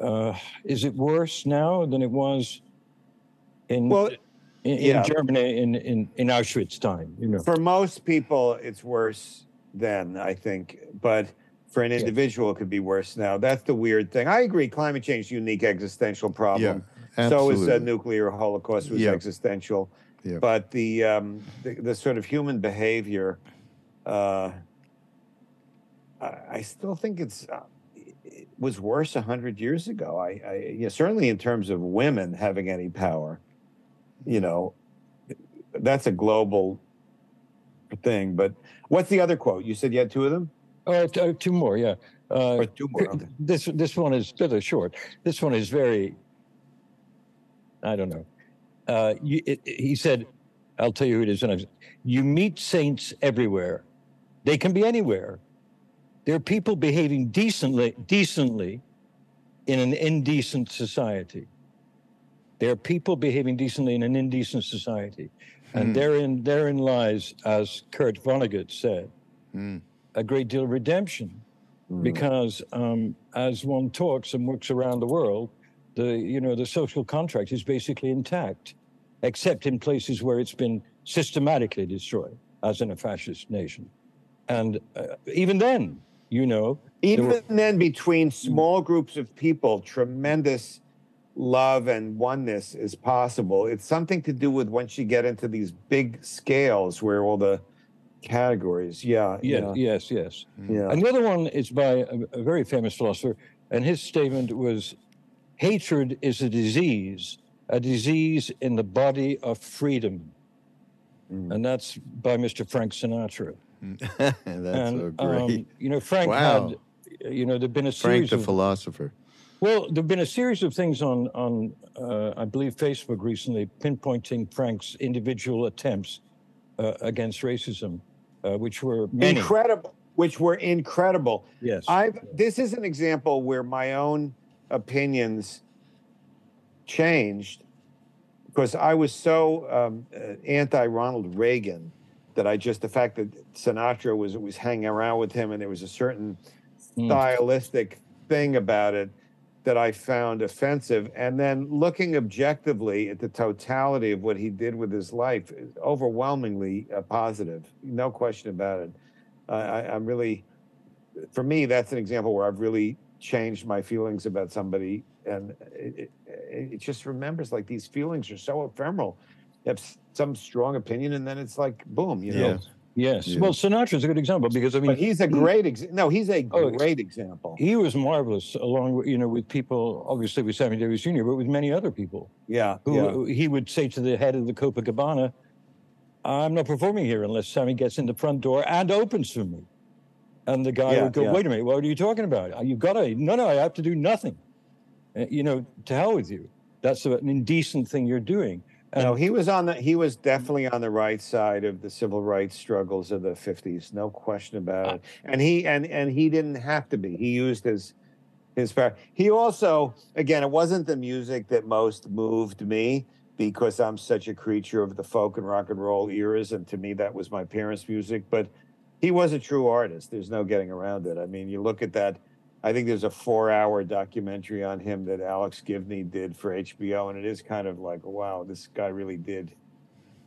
uh, is it worse now than it was in, Well, in, in yeah. Germany in, in, in Auschwitz time? You know, For most people, it's worse then, I think. But for an Yeah. individual, it could be worse now. That's the weird thing. I agree. Climate change is a unique existential problem. Yeah, absolutely. so is a absolutely. nuclear holocaust was Yeah. existential. Yeah. But the, um, the the sort of human behavior, uh, I, I still think it's uh, it was worse a hundred years ago. I, I yeah, certainly in terms of women having any power, you know, that's a global thing. But what's the other quote? You said you had two of them, uh, t- uh, two more, yeah. Uh, two more? Okay. This this one is rather short. This one is very. I don't know. Uh, you, it, it- he said, "I'll tell you who it is." And I, you meet saints everywhere. They can be anywhere. There are people behaving decently, decently, in an indecent society. There are people behaving decently in an indecent society, and Hmm. therein therein lies, as Kurt Vonnegut said, Mm. A great deal of redemption Mm. because um, as one talks and works around the world, the you know the social contract is basically intact, except in places where it's been systematically destroyed, as in a fascist nation. And uh, even then, you know, Even were- then, between small groups of people, tremendous love and oneness is possible. It's something to do with once you get into these big scales where all the categories, yeah, yeah, yeah, yes, yes. yeah. And the other one is by a, a very famous philosopher, and his statement was, "Hatred is a disease, a disease in the body of freedom." Mm. And that's by Mr. Frank Sinatra. That's and so great. Um, you know, Frank Wow. had, you know, there've been a series Frank series the of philosopher. well, there've been a series of things on on uh, I believe Facebook recently pinpointing Frank's individual attempts uh, against racism, uh, which were many. incredible, which were incredible. yes, I've this is an example where my own opinions changed because I was so um, uh, anti Ronald Reagan that I just the fact that Sinatra was was hanging around with him and there was a certain Mm. stylistic thing about it that I found offensive. And then looking objectively at the totality of what he did with his life, overwhelmingly uh, positive, no question about it. I, I, I'm really for me, that's an example where I've really changed my feelings about somebody, and it, it, it just remembers like these feelings are so ephemeral. You have some strong opinion, and then it's like boom, you know. Yeah. Yes. Yeah. Well, Sinatra's a good example because I mean, But he's a great ex- no, he's a Oh, great example. he was marvelous along with, you know, with people, obviously with Sammy Davis Jr., but with many other people Yeah, who yeah. he would say to the head of the Copacabana, I'm not performing here unless Sammy gets in the front door and opens for me. And the guy Yeah, would go, wait a minute, what are you talking about? You've got to, no, no, I have to do nothing. Uh, You know, to hell with you. That's an indecent thing you're doing. No, he was on the he was definitely on the right side of the civil rights struggles of the fifties, no question about uh, it. And he and and he didn't have to be. He used his his power. He also, again, it wasn't the music that most moved me because I'm such a creature of the folk and rock and roll eras, and to me that was my parents' music. But he was a true artist. There's no getting around it. I mean, you look at that. I think there's a four-hour documentary on him that Alex Gibney did for HBO, and it is kind of like, wow, this guy really did.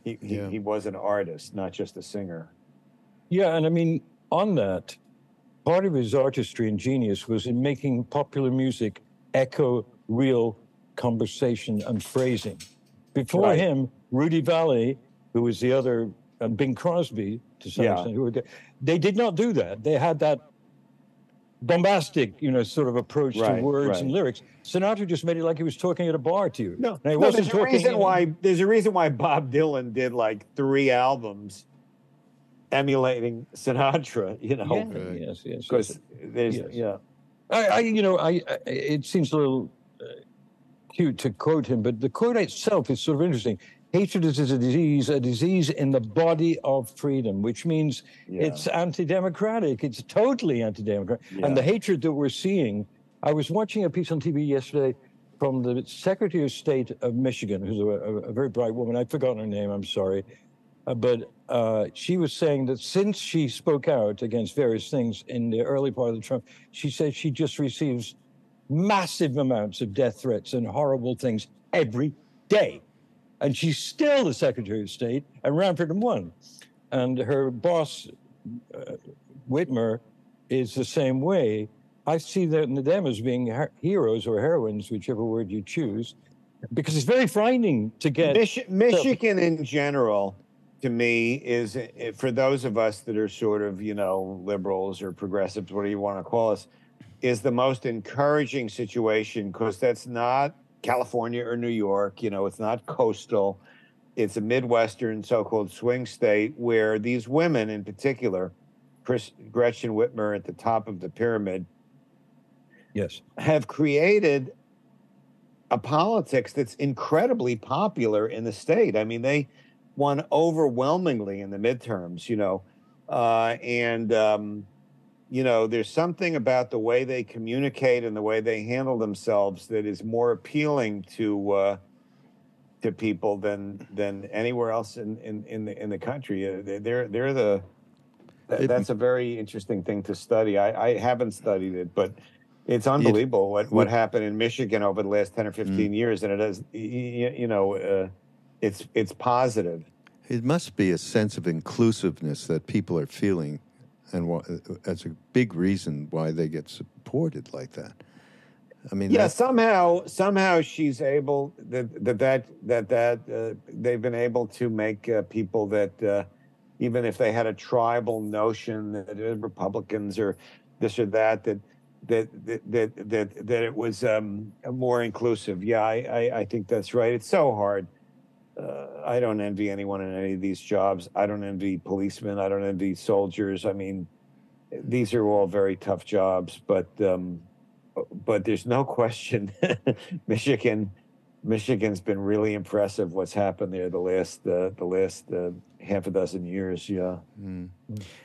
He he, Yeah. he was an artist, not just a singer. Yeah, and I mean, on that, part of his artistry and genius was in making popular music echo real conversation and phrasing. Before Right. him, Rudy Vallée, who was the other, and Bing Crosby to some Yeah. extent, who were they did not do that. They had that bombastic, you know, sort of approach Right, to words and lyrics. Sinatra just made it like he was talking at a bar to you. No, no wasn't there's a reason why there's a reason why Bob Dylan did like three albums emulating Sinatra, you know, Yeah, Right. yes, yes, yes. because there's Yes. yeah. I, I you know, I, I it seems a little uh, cute to quote him, but the quote itself is sort of interesting. Hatred is a disease, a disease in the body of freedom, which means Yeah. it's anti-democratic. It's totally anti-democratic. Yeah. And the hatred that we're seeing, I was watching a piece on TV yesterday from the Secretary of State of Michigan, who's a, a, a very bright woman. I've forgotten her name. I'm sorry. Uh, but uh, she was saying that since she spoke out against various things in the early part of the Trump, she said she just receives massive amounts of death threats and horrible things every day. And she's still the Secretary of State and ran for them won. And her boss, uh, Whitmer, is the same way. I see them, as being her- heroes or heroines, whichever word you choose, because it's very frightening to get. Mich- Michigan in general, to me, is eh, for those of us that are sort of you know liberals or progressives, whatever you want to call us, is the most encouraging situation because that's not California or New York. You know, it's not coastal. It's a midwestern so-called swing state where these women, in particular, Chris, Gretchen Whitmer at the top of the pyramid, Yes. have created a politics that's incredibly popular in the state. I mean, they won overwhelmingly in the midterms, you know, uh, and um, you know, there's something about the way they communicate and the way they handle themselves that is more appealing to uh, to people than than anywhere else in in in the in the country. Uh, they- They're they're the that- that's a very interesting thing to study. I, I haven't studied it, but it's unbelievable what, what would- happened in Michigan over the last 10 or 15 years. And it is, you, you know, uh, it's, it's positive. It must be a sense of inclusiveness that people are feeling, and as a big reason why they get supported like that. I mean, Yeah. Somehow, somehow she's able that, that, that, that, that uh, they've been able to make uh, people that, uh, even if they had a tribal notion that Republicans or this or that, that, that, that, that, that, that it was um, more inclusive. Yeah, I, I, I think that's right. It's so hard. Uh, I don't envy anyone in any of these jobs. I don't envy policemen. I don't envy soldiers. I mean, these are all very tough jobs, but um, but there's no question, Michigan, Michigan's been really impressive. What's happened there the last uh, the last uh, half a dozen years, yeah. Mm.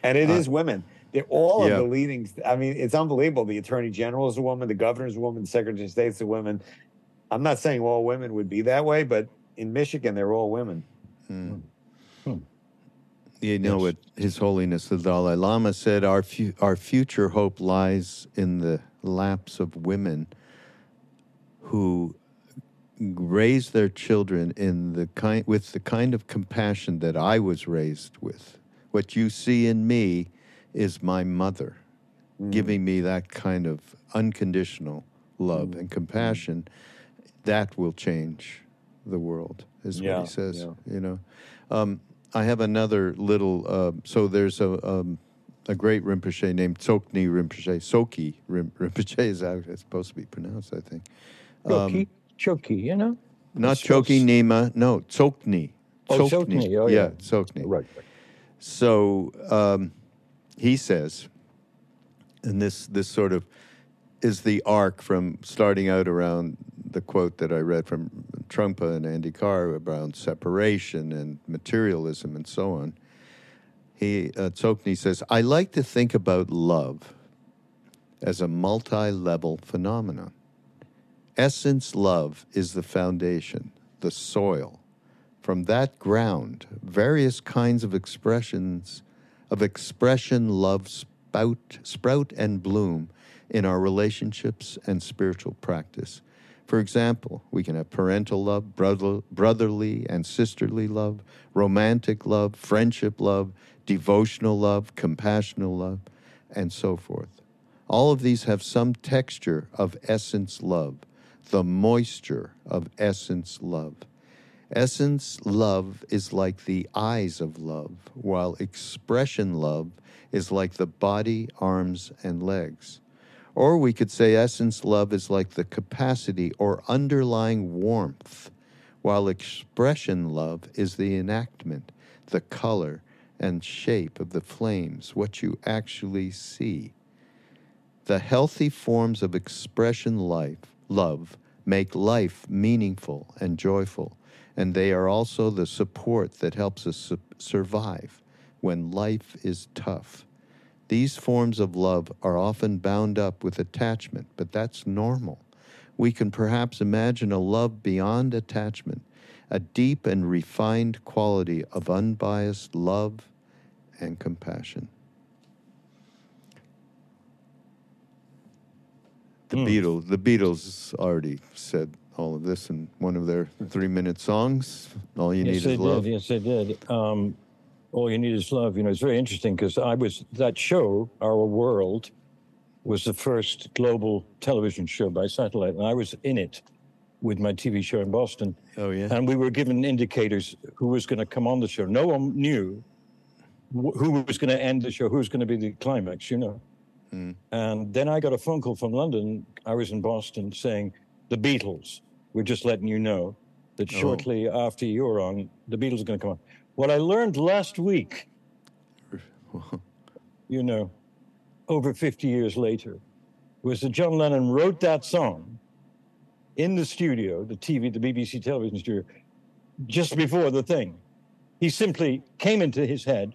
And it is Uh, women. They're all yeah. of the leading. I mean, it's unbelievable. The attorney general is a woman. The governor's a woman. The secretary of state's a woman. I'm not saying all women would be that way, but in Michigan, they're all women. Mm. Hmm. You know Yes. what His Holiness the Dalai Lama said: our fu- our future hope lies in the laps of women who raise their children in the kind with the kind of compassion that I was raised with. What you see in me is my mother, giving me that kind of unconditional love Mm. and compassion, that will change the world, is Yeah, what he says. yeah. You know, um, I have another little. Uh, so there's a um, a great Rinpoche named Tsoknyi Rinpoche. Soki Rinpoche is how it's supposed to be pronounced, I think. Choky, choky, you know? Not It's supposed- Chökyi Nyima, no, Tsoknyi. Oh, Tsoknyi, oh, yeah. Tsoknyi. Right, right. So um, he says, and this this sort of is the arc from starting out around the quote that I read from Trungpa and Andy Karr about separation and materialism and so on. He uh, Tsoknyi says, "I like to think about love as a multi-level phenomenon. Essence love is the foundation, the soil." From that ground, various kinds of expressions of expression love spout, sprout and bloom in our relationships and spiritual practice. For example, we can have parental love, brother, brotherly and sisterly love, romantic love, friendship love, devotional love, compassional love, and so forth. All of these have some texture of essence love, the moisture of essence love. Essence love is like the eyes of love, while expression love is like the body, arms, and legs. Or we could say essence love is like the capacity or underlying warmth, while expression love is the enactment, the color and shape of the flames, what you actually see. The healthy forms of expression life, love make life meaningful and joyful, and they are also the support that helps us su- survive when life is tough. These forms of love are often bound up with attachment, but that's normal. We can perhaps imagine a love beyond attachment, a deep and refined quality of unbiased love and compassion. The Beatles, the Beatles already said all of this in one of their three-minute songs. All you yes, need is love. did. Yes, they did. Um, all you need is love. You know, it's very interesting because I was that show, Our World, was the first global television show by satellite, and I was in it with my TV show in Boston. Oh yeah. And we were given indicators who was going to come on the show. No one knew wh- who was going to end the show, who was going to be the climax, you know. Mm. And then I got a phone call from London. I was in Boston saying, The Beatles, we're just letting you know that Oh. shortly after you're on, the Beatles are going to come on. What I learned last week, you know, over 50 years later, was that John Lennon wrote that song in the studio, the TV, the BBC television studio, just before the thing. He simply came into his head,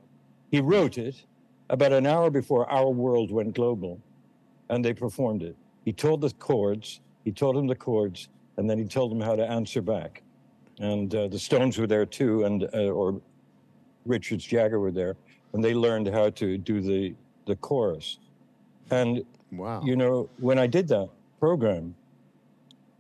he wrote it about an hour before our world went global, and they performed it. He told the chords, he told him the chords, and then he told them how to answer back. And uh, the Stones were there too, and uh, or Richards Jagger were there, and they learned how to do the the chorus. And Wow. you know, when I did that program,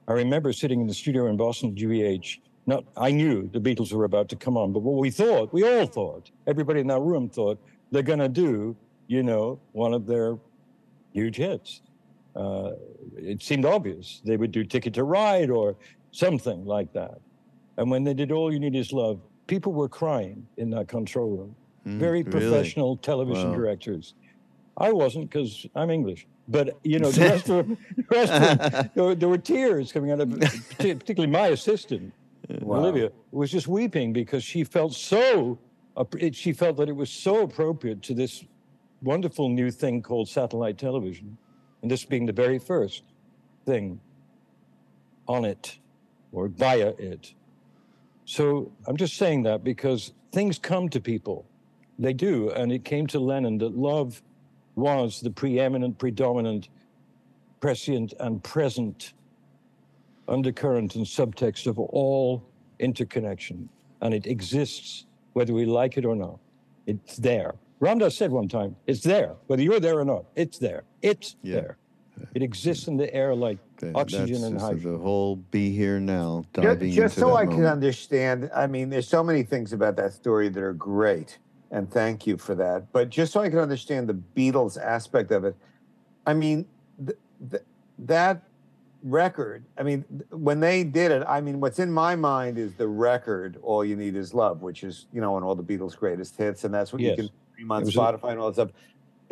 I remember sitting in the studio in Boston, GBH. Not, I knew the Beatles were about to come on, but what we thought, we all thought, everybody in that room thought, they're going to do, you know, one of their huge hits. Uh, it seemed obvious they would do Ticket to Ride or something like that. And when they did All You Need Is Love, people were crying in that control room. Very Mm, really? professional television Wow. directors. I wasn't because I'm English. But you know, the rest of them, the rest of them there, were, there were tears coming out of, particularly my assistant, Olivia, was just weeping because she felt so, she felt that it was so appropriate to this wonderful new thing called satellite television, and this being the very first thing on it or via it. So I'm just saying that because things come to people. They do. And it came to Lennon that love was the preeminent, predominant, prescient, and present undercurrent and subtext of all interconnection. And it exists whether we like it or not. It's there. Ram Dass said one time, it's there. Whether you're there or not, it's there. It's Yeah. there. It exists in the air like That- oxygen that's and hydrogen. The whole be here now, Ju- diving Just, into so that I can understand, I mean, there's so many things about that story that are great, and thank you for that. But just so I can understand the Beatles aspect of it, I mean, th- th- that record. I mean, th- when they did it, I mean, what's in my mind is the record "All You Need Is Love," which is you know on all the Beatles' greatest hits, and that's what Yes. you can stream on It was a- Spotify and all that stuff.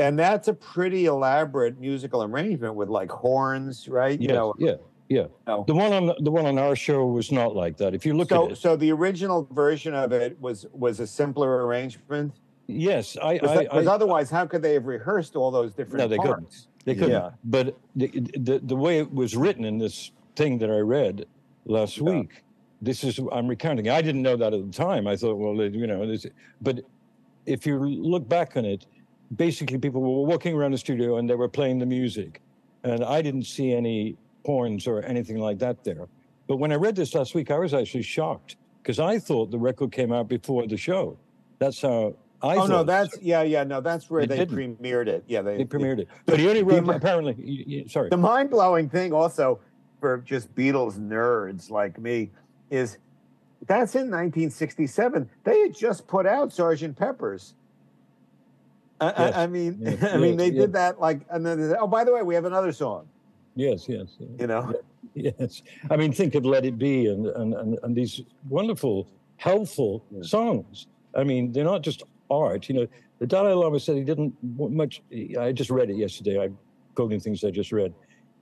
And that's a pretty elaborate musical arrangement with like horns, right? Yes, You know, yeah, yeah. No. The one on the one on our show was not like that. If you look so at it, so the original version of it was was a simpler arrangement. yes, I, Because I, I otherwise, how could they have rehearsed all those different No, they couldn't. They couldn't. Yeah. But the, the the way it was written in this thing that I read last Yeah. week, this is I'm recounting. I didn't know that at the time. I thought, well, you know, this, but if you look back on it, basically people were walking around the studio and they were playing the music, and I didn't see any horns or anything like that there. But when I read this last week, I was actually shocked because I thought the record came out before the show. That's how I. oh no, that's yeah, yeah, no, that's where It they premiered it. Yeah, they, They premiered it, but he only the wrote apparently. Sorry. The mind blowing thing, also for just Beatles nerds like me, is that's in 1967. They had just put out Sergeant Pepper's. I, Yes. I, mean, Yes, I mean, yes, they did that like, and then oh, by the way, we have another song. Yes, yes, You know, yes. I mean, think of "Let It Be" and and and, and these wonderful, helpful songs. I mean, they're not just art. You know, the Dalai Lama said he didn't much. I just read it yesterday. I'm quoting things I just read.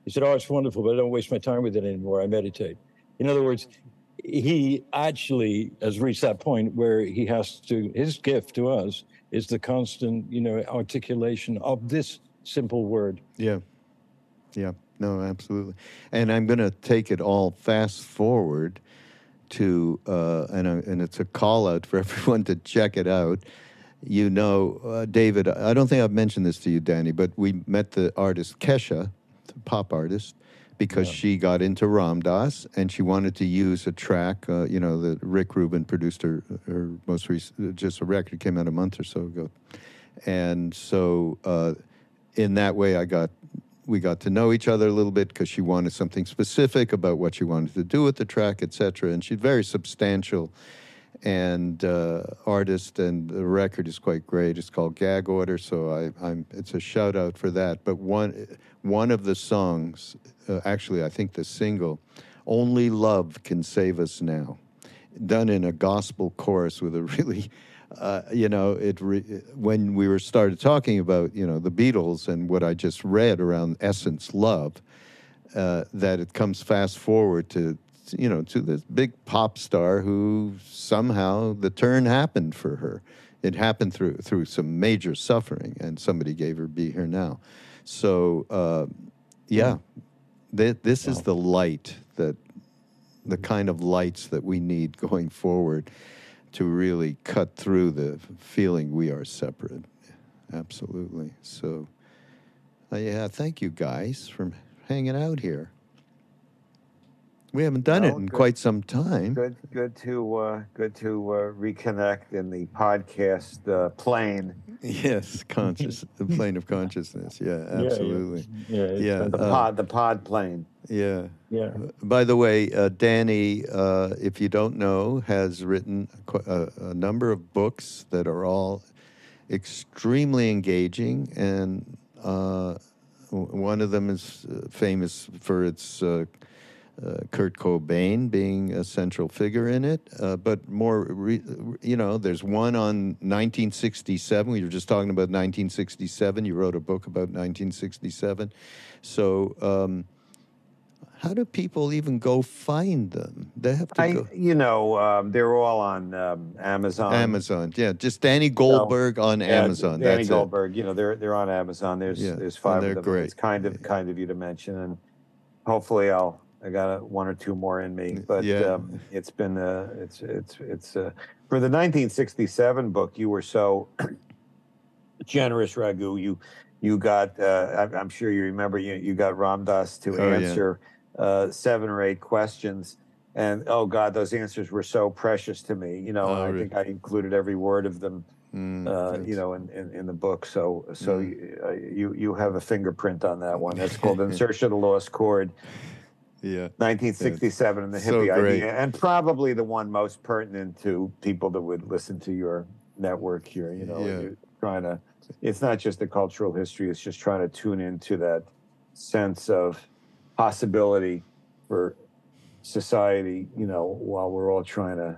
He said, "Oh, it's wonderful, but I don't waste my time with it anymore. I meditate." In other words, he actually has reached that point where he has to. His gift to us is the constant, you know, articulation of this simple word. Yeah. Yeah. No, absolutely. And I'm going to take it all fast forward to, uh, and, uh, and it's a call out for everyone to check it out. You know, uh, David, I don't think I've mentioned this to you, Danny, but we met the artist Kesha, the pop artist, because Yeah. she got into Ram Dass and she wanted to use a track. Uh, you know, that Rick Rubin produced her, her most recent, just a record came out a month or so ago. And so, uh, in that way, I got we got to know each other a little bit because she wanted something specific about what she wanted to do with the track, etc. And she's very substantial and uh, artist, and the record is quite great. It's called Gag Order, so I, I'm it's a shout out for that. But one one of the songs, uh, actually, I think the single, "Only Love Can Save Us Now," done in a gospel chorus with a really uh, you know, it re- when we were started talking about you know the Beatles and what I just read around Essence Love, uh, that it comes fast forward to you know to this big pop star who somehow the turn happened for her. It happened through through some major suffering, and somebody gave her "Be Here Now." So uh, yeah, th- this is the light that the kind of lights that we need going forward to really cut through the feeling we are separate. Absolutely. So, uh, yeah, thank you guys for hanging out here. We haven't done it in good. quite some time. good, good to uh, good to uh, reconnect in the podcast uh, plane. Yes, conscious, the plane of consciousness. Yeah, yeah. absolutely. Yeah, it's Yeah. been- The Uh, pod, the pod plane. Yeah. yeah. By the way, uh, Danny, uh, if you don't know, has written a, a number of books that are all extremely engaging, and uh, one of them is uh, famous for its uh, uh, Kurt Cobain being a central figure in it. Uh, but more, re- you know, there's one on 1967. We were just talking about 1967. You wrote a book about 1967. So, um, how do people even go find them? They have to I, go. you know, um, they're all on um, Amazon. Amazon, yeah, just Danny Goldberg on Yeah, Amazon. Danny That's Goldberg. You know, they're they're on Amazon. There's Yeah, there's five of them. great. It's kind of kind of you to mention, and hopefully I'll I got a, one or two more in me. But Yeah. um, it's been uh, it's it's it's uh, for the 1967 book. You were so generous, Raghu. You you got uh, I, I'm sure you remember you you got Ram Dass to Oh, yeah. answer uh, seven or eight questions. And oh God, those answers were so precious to me. You know, Oh, I really? think I included every word of them Mm, uh, you know, in, in, in the book. So so Mm. you, uh, you you have a fingerprint on that one. That's called In Search of the Lost Chord, yeah, 1967, and the hippie great. idea, and probably the one most pertinent to people that would listen to your network here. You know, Yeah. you're trying to it's not just the cultural history; it's just trying to tune into that sense of possibility for society. You know, while we're all trying to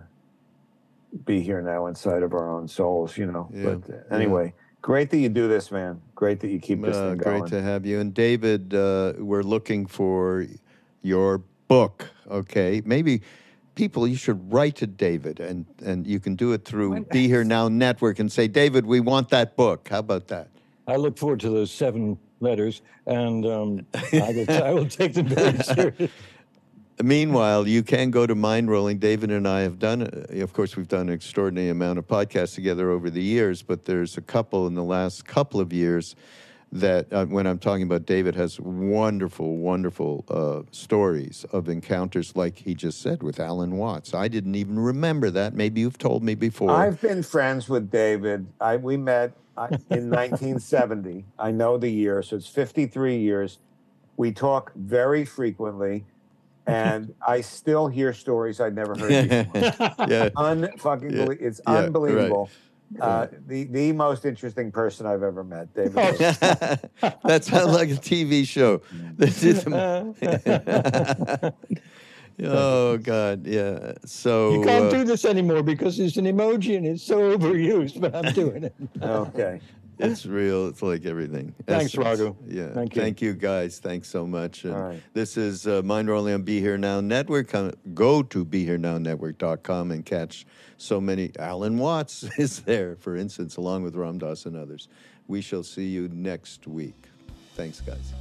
be here now inside of our own souls. You know, Yeah, but uh, anyway, great that you do this, man. Great that you keep this Uh, great to have you. And David, uh, we're looking for your book. Okay, maybe people you should write to David, and and you can do it through Be Here Now Network, and say, David, we want that book. How about that? I look forward to those seven letters, and um, I, will I will take them very seriously. Meanwhile, you can go to Mindrolling. David and I have done, uh, of course, we've done an extraordinary amount of podcasts together over the years, but there's a couple in the last couple of years that, uh, when I'm talking about David, has wonderful, wonderful uh, stories of encounters like he just said with Alan Watts. I didn't even remember that. Maybe you've told me before. I've been friends with David. I we met uh, in 1970. I know the year, so it's 53 years. We talk very frequently, and I still hear stories I'd never heard before. yeah. Unfucking Yeah. it's Yeah, right. Unbelievable. Uh, the the most interesting person I've ever met, David. Oh, Lewis. that sounds like a TV show. This is- oh God, yeah. So You can't uh, do this anymore because it's an emoji and it's so overused, but I'm doing it. okay. It's real. It's like everything. Thanks, Essence. Raghu. Yeah. Thank you. Thank you, guys. Thanks so much. All right. This is uh, Mindrolling on Be Here Now Network. Go to BeHereNowNetwork.com and catch so many. Alan Watts is there, for instance, along with Ram Dass and others. We shall see you next week. Thanks, guys.